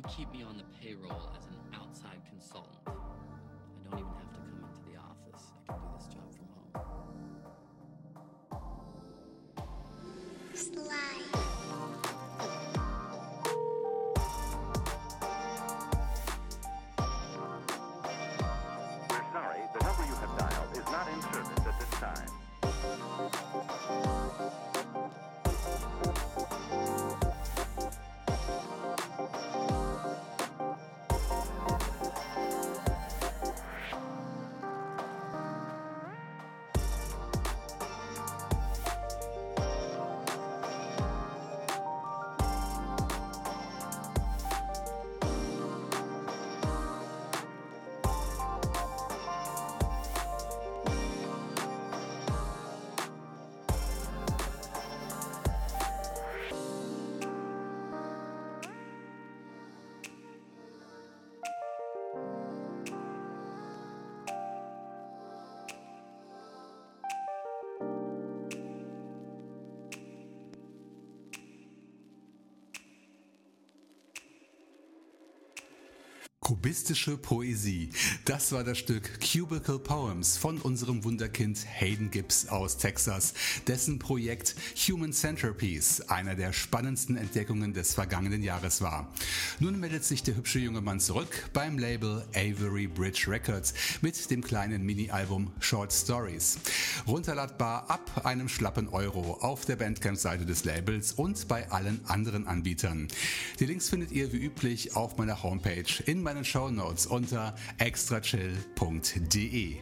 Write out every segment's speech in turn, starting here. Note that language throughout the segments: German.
You keep me on the payroll Kubistische Poesie. Das war das Stück Cubicle Poems von unserem Wunderkind Hayden Gibbs aus Texas, dessen Projekt Human Centerpiece einer der spannendsten Entdeckungen des vergangenen Jahres war. Nun meldet sich der hübsche junge Mann zurück beim Label Avery Bridge Records mit dem kleinen Mini-Album Short Stories. Runterladbar ab einem schlappen Euro auf der Bandcamp-Seite des Labels und bei allen anderen Anbietern. Die Links findet ihr wie üblich auf meiner Homepage in meinen Shownotes unter extrachill.de.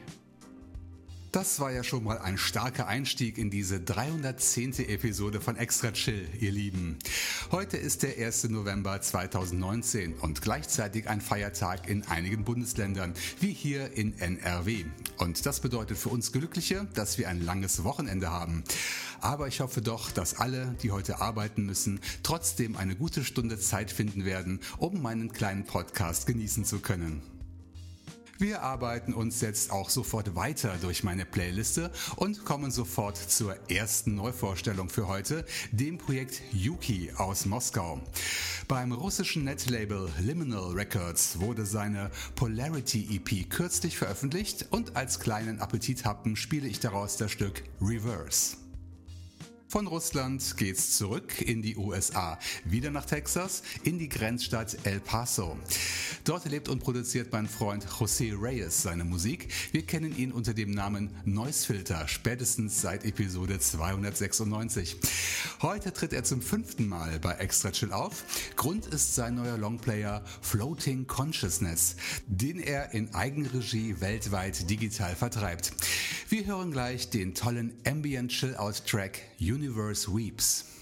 Das war ja schon mal ein starker Einstieg in diese 310. Episode von Extra Chill, ihr Lieben. Heute ist der 1. November 2019 und gleichzeitig ein Feiertag in einigen Bundesländern, wie hier in NRW. Und das bedeutet für uns Glückliche, dass wir ein langes Wochenende haben. Aber ich hoffe doch, dass alle, die heute arbeiten müssen, trotzdem eine gute Stunde Zeit finden werden, um meinen kleinen Podcast genießen zu können. Wir arbeiten uns jetzt auch sofort weiter durch meine Playliste und kommen sofort zur ersten Neuvorstellung für heute, dem Projekt Yuki aus Moskau. Beim russischen Netlabel Liminal Records wurde seine Polarity EP kürzlich veröffentlicht und als kleinen Appetithappen spiele ich daraus das Stück Reverse. Von Russland geht's zurück in die USA, wieder nach Texas, in die Grenzstadt El Paso. Dort lebt und produziert mein Freund José Reyes seine Musik. Wir kennen ihn unter dem Namen Noisefilter, spätestens seit Episode 296. Heute tritt er zum fünften Mal bei Extra Chill auf. Grund ist sein neuer Longplayer Floating Consciousness, den er in Eigenregie weltweit digital vertreibt. Wir hören gleich den tollen Ambient Chill Out Track Universe Weeps.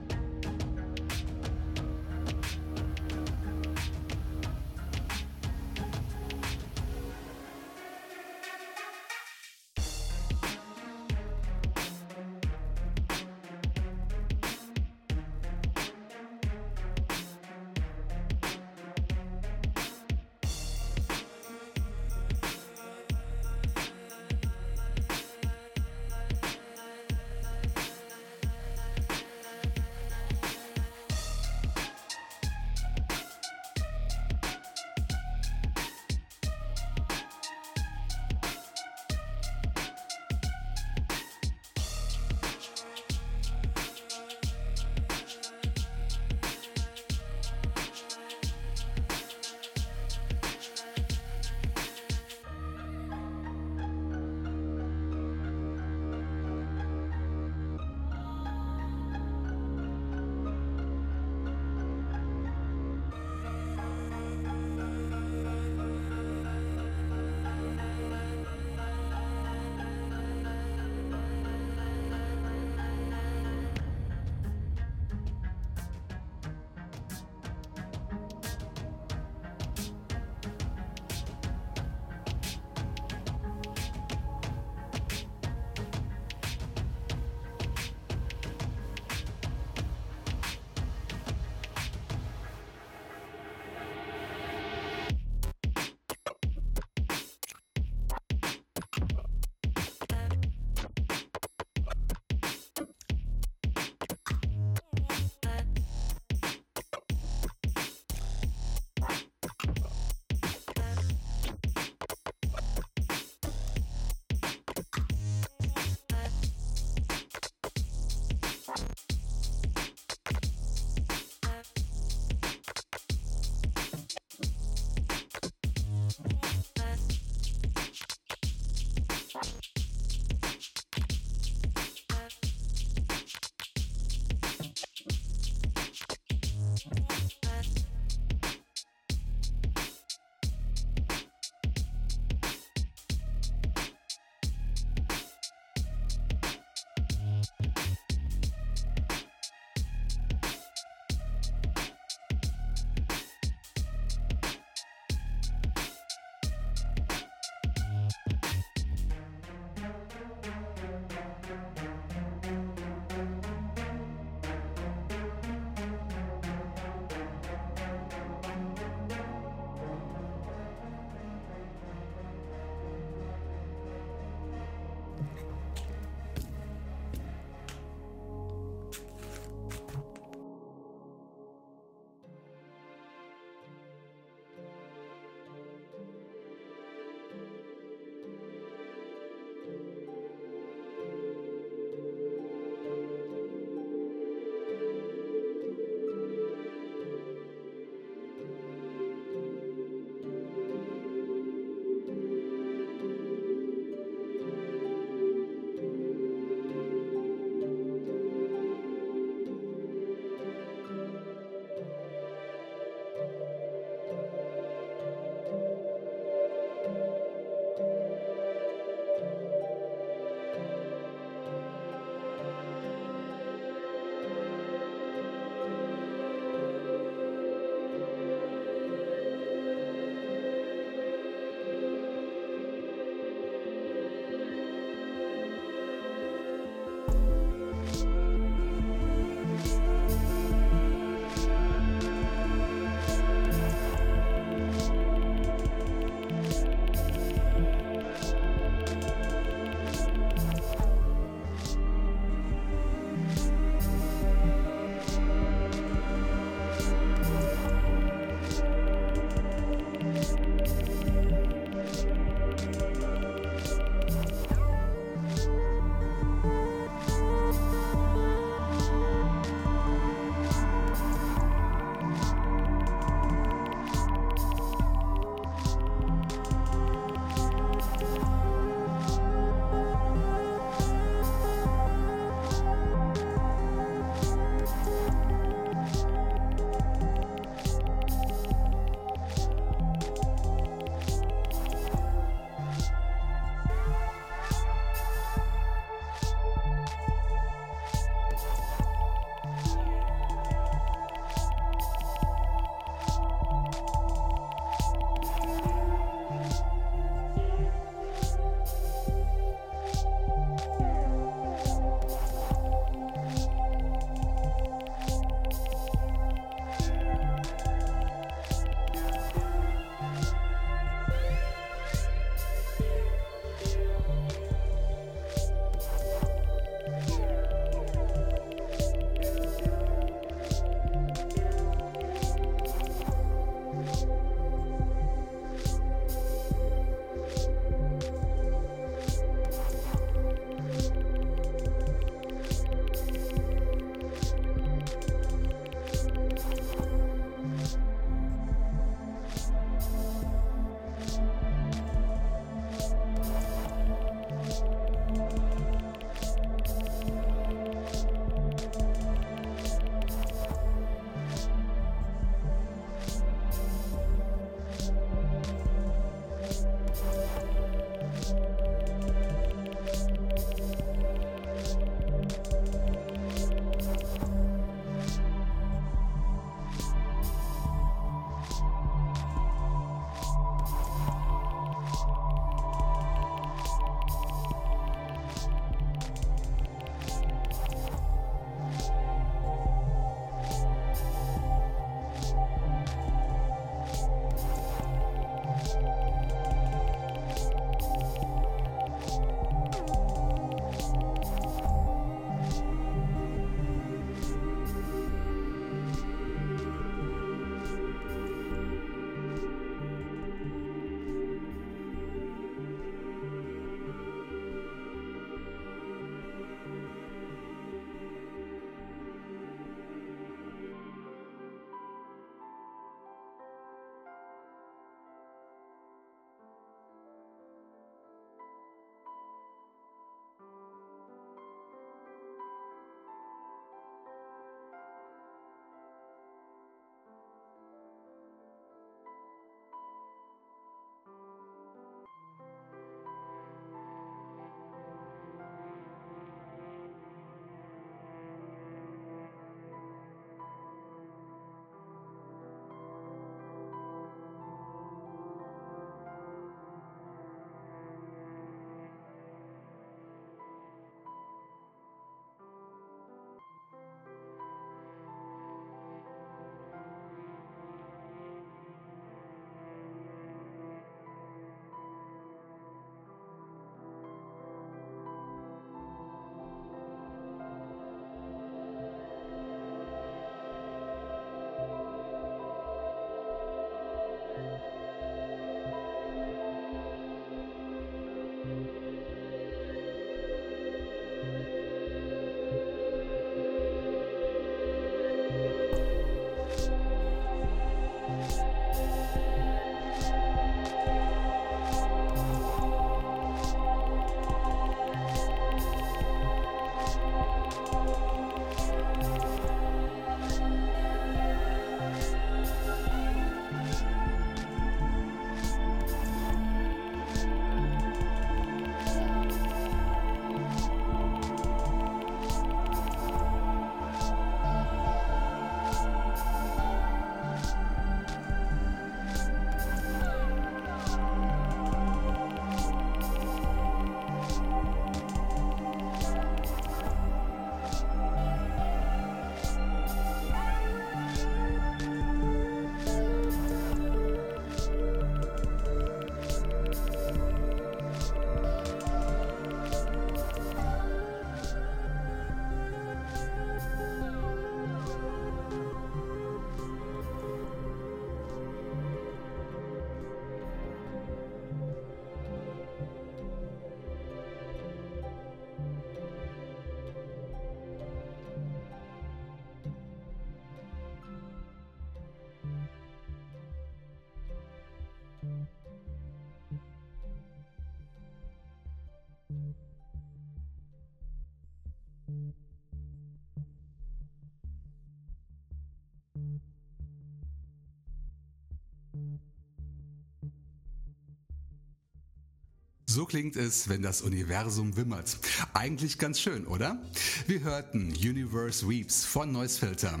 So klingt es, wenn das Universum wimmert. Eigentlich ganz schön, oder? Wir hörten Universe Weeps von Noise Filter.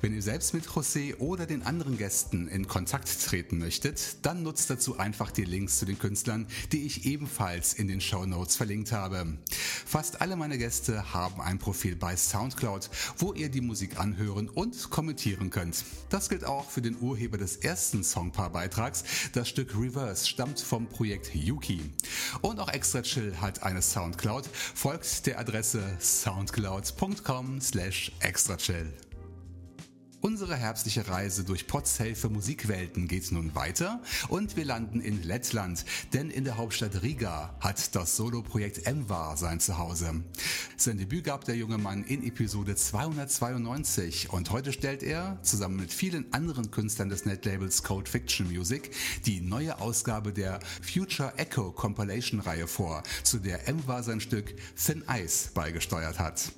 Wenn ihr selbst mit José oder den anderen Gästen in Kontakt treten möchtet, dann nutzt dazu einfach die Links zu den Künstlern, die ich ebenfalls in den Show Notes verlinkt habe. Fast alle meine Gäste haben ein Profil bei Soundcloud, wo ihr die Musik anhören und kommentieren könnt. Das gilt auch für den Urheber des ersten Songpaar-Beitrags. Das Stück Reverse stammt vom Projekt Yuki. Und auch Extra Chill hat eine Soundcloud. Folgt der Adresse soundcloud.com slash extrachill. Unsere herbstliche Reise durch Podsafe Musikwelten geht nun weiter und wir landen in Lettland, denn in der Hauptstadt Riga hat das Soloprojekt Emvar sein Zuhause. Sein Debüt gab der junge Mann in Episode 292 und heute stellt er, zusammen mit vielen anderen Künstlern des Netlabels Code Fiction Music, die neue Ausgabe der Future Echo Compilation Reihe vor, zu der Emvar sein Stück Thin Ice beigesteuert hat.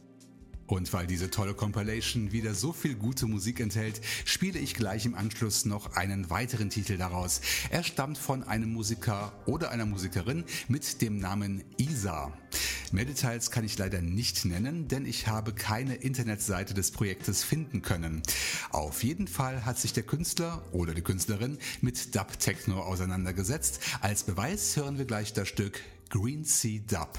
Und weil diese tolle Compilation wieder so viel gute Musik enthält, spiele ich gleich im Anschluss noch einen weiteren Titel daraus. Er stammt von einem Musiker oder einer Musikerin mit dem Namen Isa. Mehr Details kann ich leider nicht nennen, denn ich habe keine Internetseite des Projektes finden können. Auf jeden Fall hat sich der Künstler oder die Künstlerin mit Dub Techno auseinandergesetzt. Als Beweis hören wir gleich das Stück Green Sea Dub.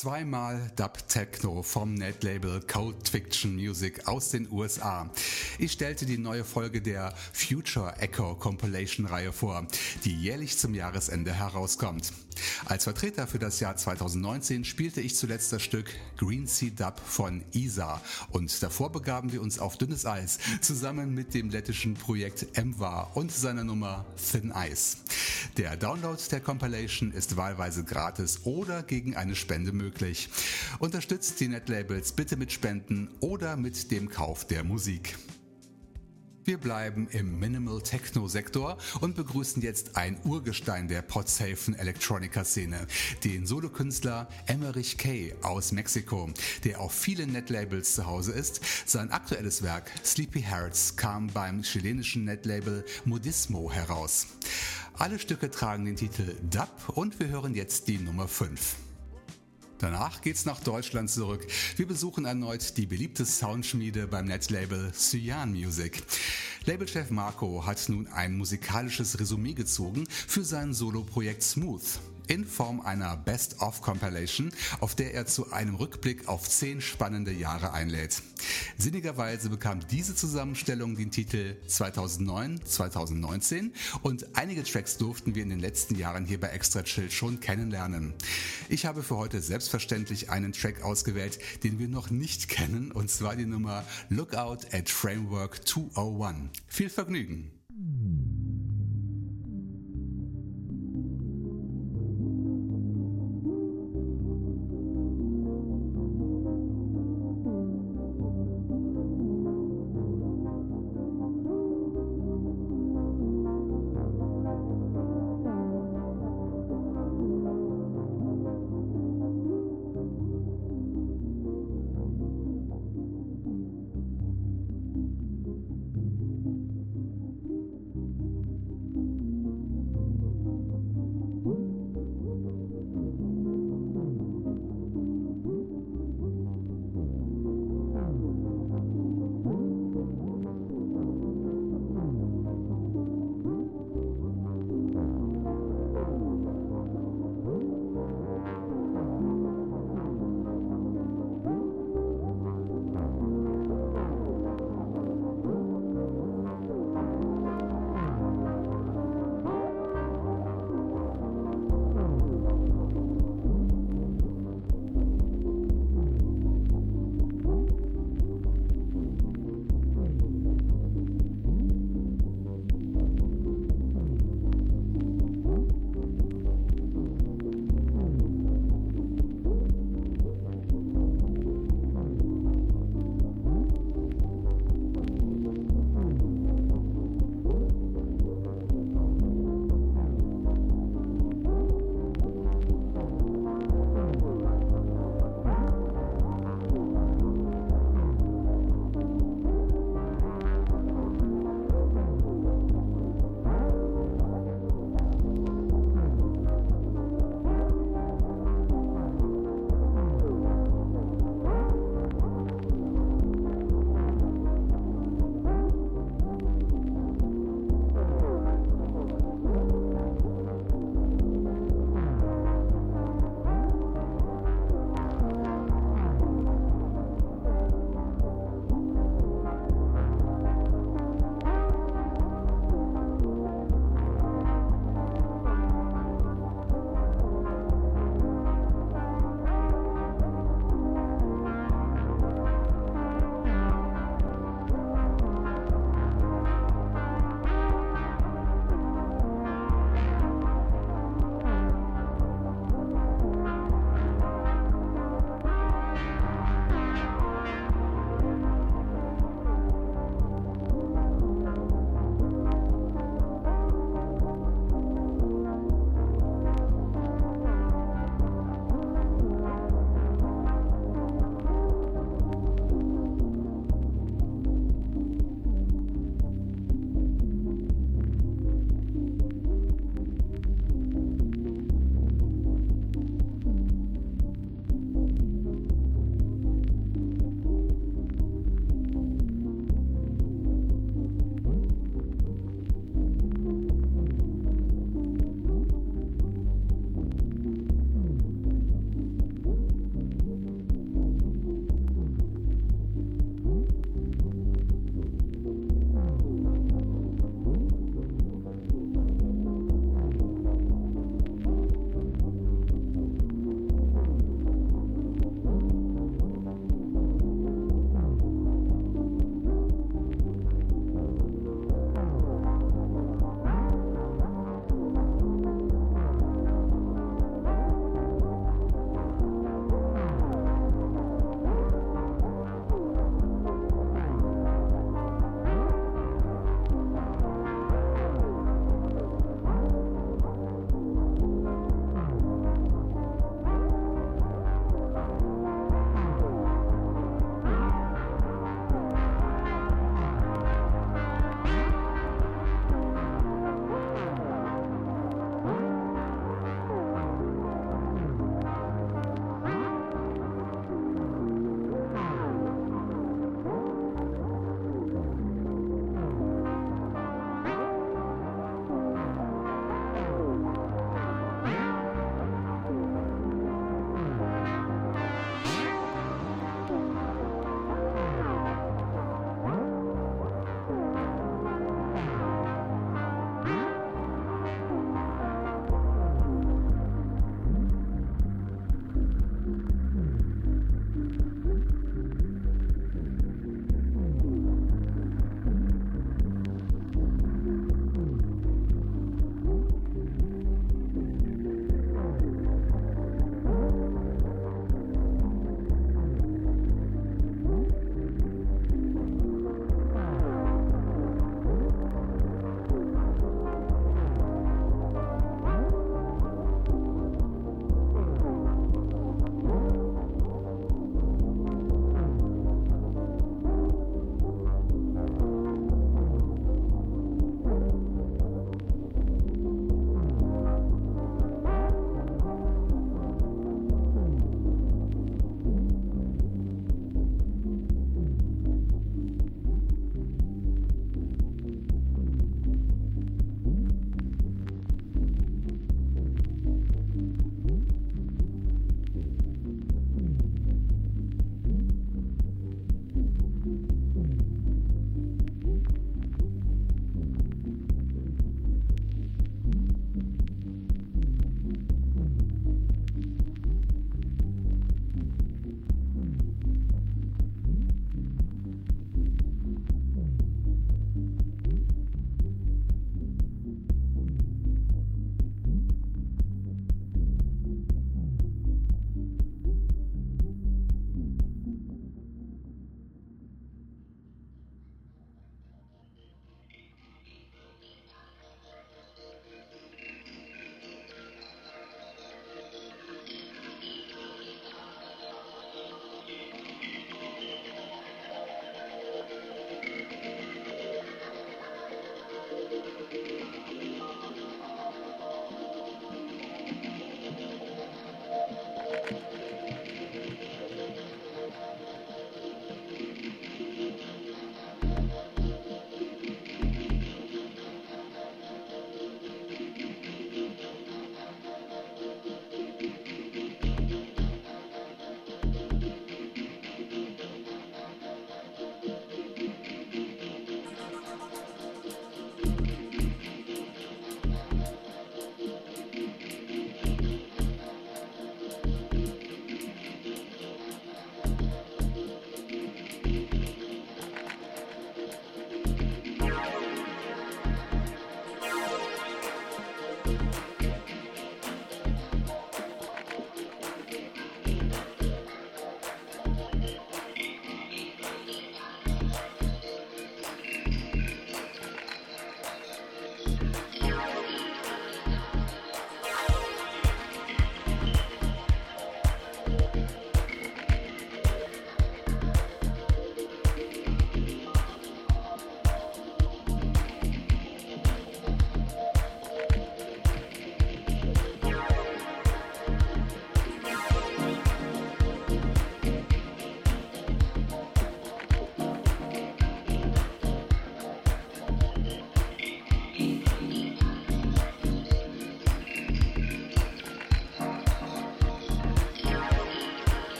Zweimal Dub Techno vom Netlabel Cold Fiction Music aus den USA. Ich stellte die neue Folge der Future Echo Compilation Reihe vor, die jährlich zum Jahresende herauskommt. Als Vertreter für das Jahr 2019 spielte ich zuletzt das Stück Green Sea Dub von Isa und davor begaben wir uns auf dünnes Eis zusammen mit dem lettischen Projekt Emwa und seiner Nummer Thin Ice. Der Download der Compilation ist wahlweise gratis oder gegen eine Spende möglich. Unterstützt die Netlabels bitte mit Spenden oder mit dem Kauf der Musik. Wir bleiben im Minimal Techno Sektor und begrüßen jetzt ein Urgestein der Podsafen Electronica Szene, den Solokünstler Emmerich K. aus Mexiko, der auf vielen Netlabels zu Hause ist. Sein aktuelles Werk Sleepy Hearts kam beim chilenischen Netlabel Modismo heraus. Alle Stücke tragen den Titel Dub und wir hören jetzt die Nummer 5. Danach geht's nach Deutschland zurück. Wir besuchen erneut die beliebte Soundschmiede beim Netlabel Cyan Music. Labelchef Marco hat nun ein musikalisches Resümee gezogen für sein Soloprojekt Smooth in Form einer Best-of-Compilation, auf der er zu einem Rückblick auf zehn spannende Jahre einlädt. Sinnigerweise bekam diese Zusammenstellung den Titel 2009-2019 und einige Tracks durften wir in den letzten Jahren hier bei Extra Chill schon kennenlernen. Ich habe für heute selbstverständlich einen Track ausgewählt, den wir noch nicht kennen, und zwar die Nummer Lookout at Framework 201. Viel Vergnügen!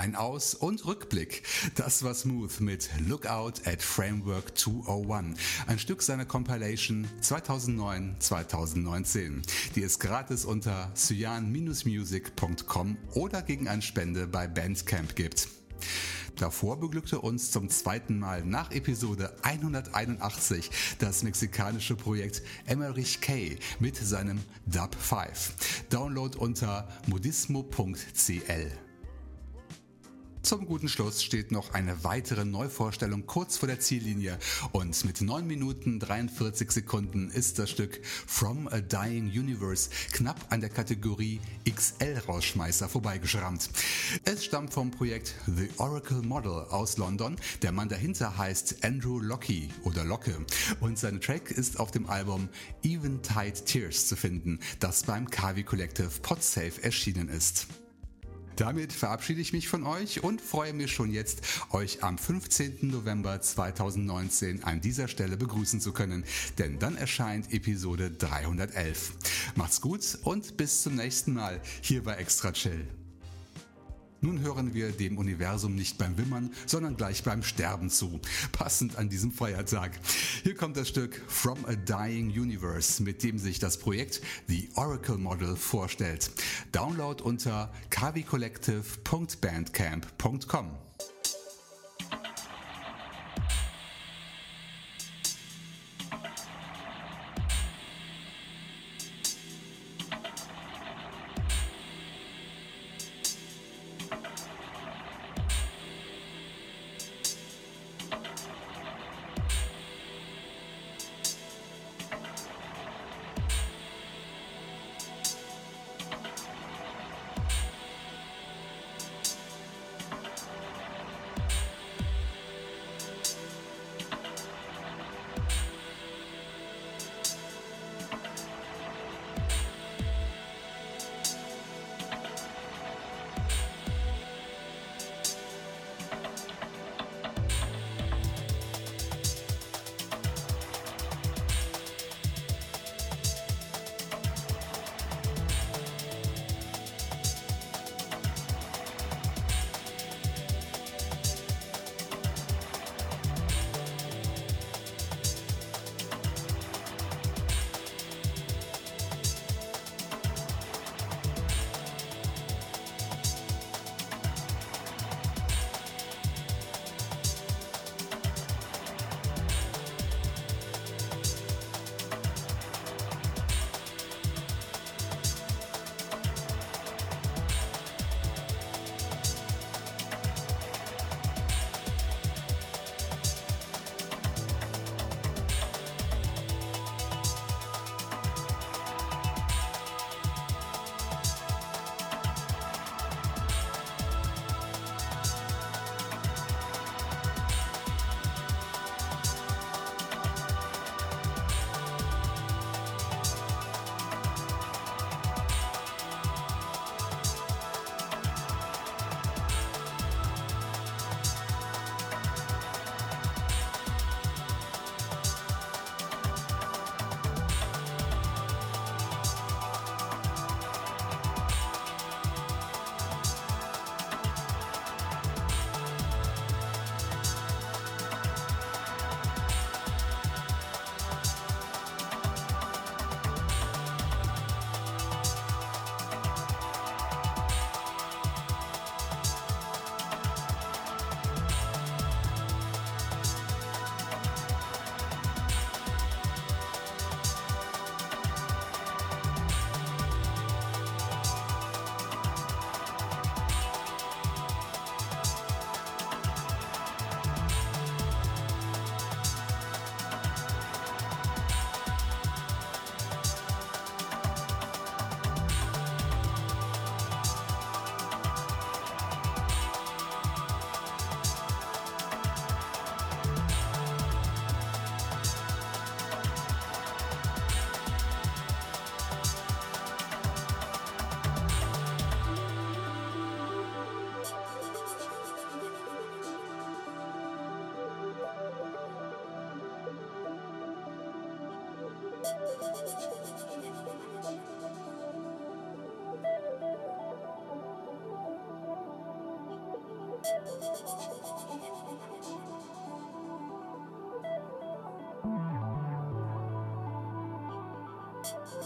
Ein Aus- und Rückblick. Das war Smooth mit Lookout at Framework 201, ein Stück seiner Compilation 2009-2019. Die es gratis unter cyan-music.com oder gegen eine Spende bei Bandcamp gibt. Davor beglückte uns zum zweiten Mal nach Episode 181 das mexikanische Projekt Emmerich K. mit seinem Dub 5. Download unter modismo.cl. Zum guten Schluss steht noch eine weitere Neuvorstellung kurz vor der Ziellinie und mit 9 Minuten 43 Sekunden ist das Stück From a Dying Universe knapp an der Kategorie XL-Rausschmeißer vorbeigeschrammt. Es stammt vom Projekt The Oracle Model aus London. Der Mann dahinter heißt Andrew Locke oder Locke und sein Track ist auf dem Album Eventide Tears zu finden, das beim Kavi Collective Podsafe erschienen ist. Damit verabschiede ich mich von euch und freue mich schon jetzt, euch am 15. November 2019 an dieser Stelle begrüßen zu können, denn dann erscheint Episode 311. Macht's gut und bis zum nächsten Mal hier bei Extra Chill. Nun hören wir dem Universum nicht beim Wimmern, sondern gleich beim Sterben zu. Passend an diesem Feiertag. Hier kommt das Stück From a Dying Universe, mit dem sich das Projekt The Oracle Model vorstellt. Download unter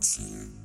Sim.